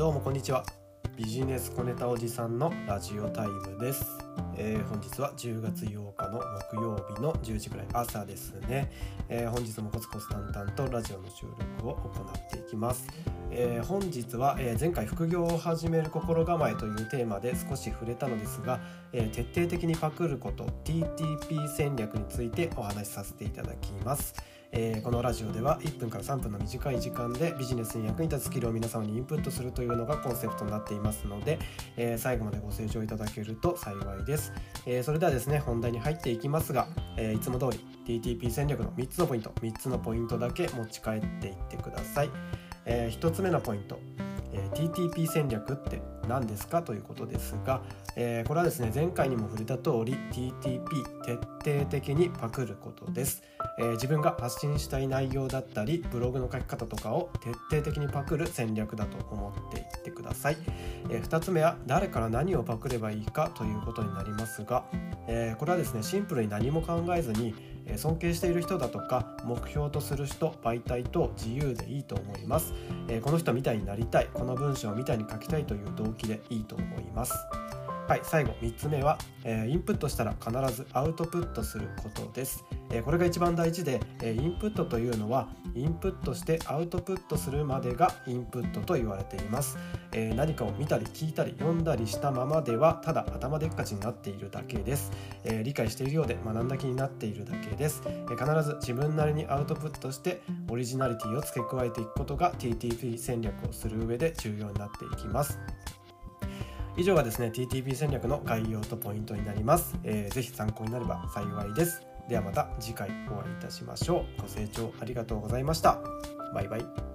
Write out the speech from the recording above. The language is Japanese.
どうもこんにちは。ビジネス小ネタおじさんのラジオタイムです、えー、本日は10月8日の木曜日の10時くらい朝ですね、えー、本日もコツコツ淡々とラジオの収録を行っていきます、えー、本日は、え前回副業を始める心構えというテーマで少し触れたのですが、え徹底的にパクること TTP 戦略についてお話しさせていただきます。えー、このラジオでは1分から3分の短い時間でビジネスに役に立つスキルを皆様にインプットするというのがコンセプトになっていますので、えー、最後までご清聴いただけると幸いです、えー、それではですね本題に入っていきますが、えいつも通り TTP 戦略の3つのポイント3つのポイントだけ持ち帰っていってください、え1つ目のポイントえ TTP 戦略って何ですかということですが、えー、これはですね前回にも触れた通り TTP 徹底的にパクることです、えー、自分が発信したい内容だったりブログの書き方とかを徹底的にパクる戦略だと思っていってください、えー、2つ目は誰から何をパクればいいかということになりますが、えこれはですねシンプルに何も考えずに尊敬している人だとか目標とする人媒体と自由でいいと思います。この人みたいになりたいこの文章みたいに書きたいという動機でいいと思います。はい最後3つ目は、えインプットしたら必ずアウトプットすることです、えこれが一番大事で、えインプットというのはインプットしてアウトプットするまでがインプットと言われています、え何かを見たり聞いたり読んだりしたままではただ頭でっかちになっているだけです、え理解しているようで学んだ気になっているだけです、え必ず自分なりにアウトプットしてオリジナリティを付け加えていくことが TTP 戦略をする上で重要になっていきます。以上がですね TTP 戦略の概要とポイントになります、えー、ぜひ参考になれば幸いです。ではまた次回お会いいたしましょう。ご清聴ありがとうございました。バイバイ。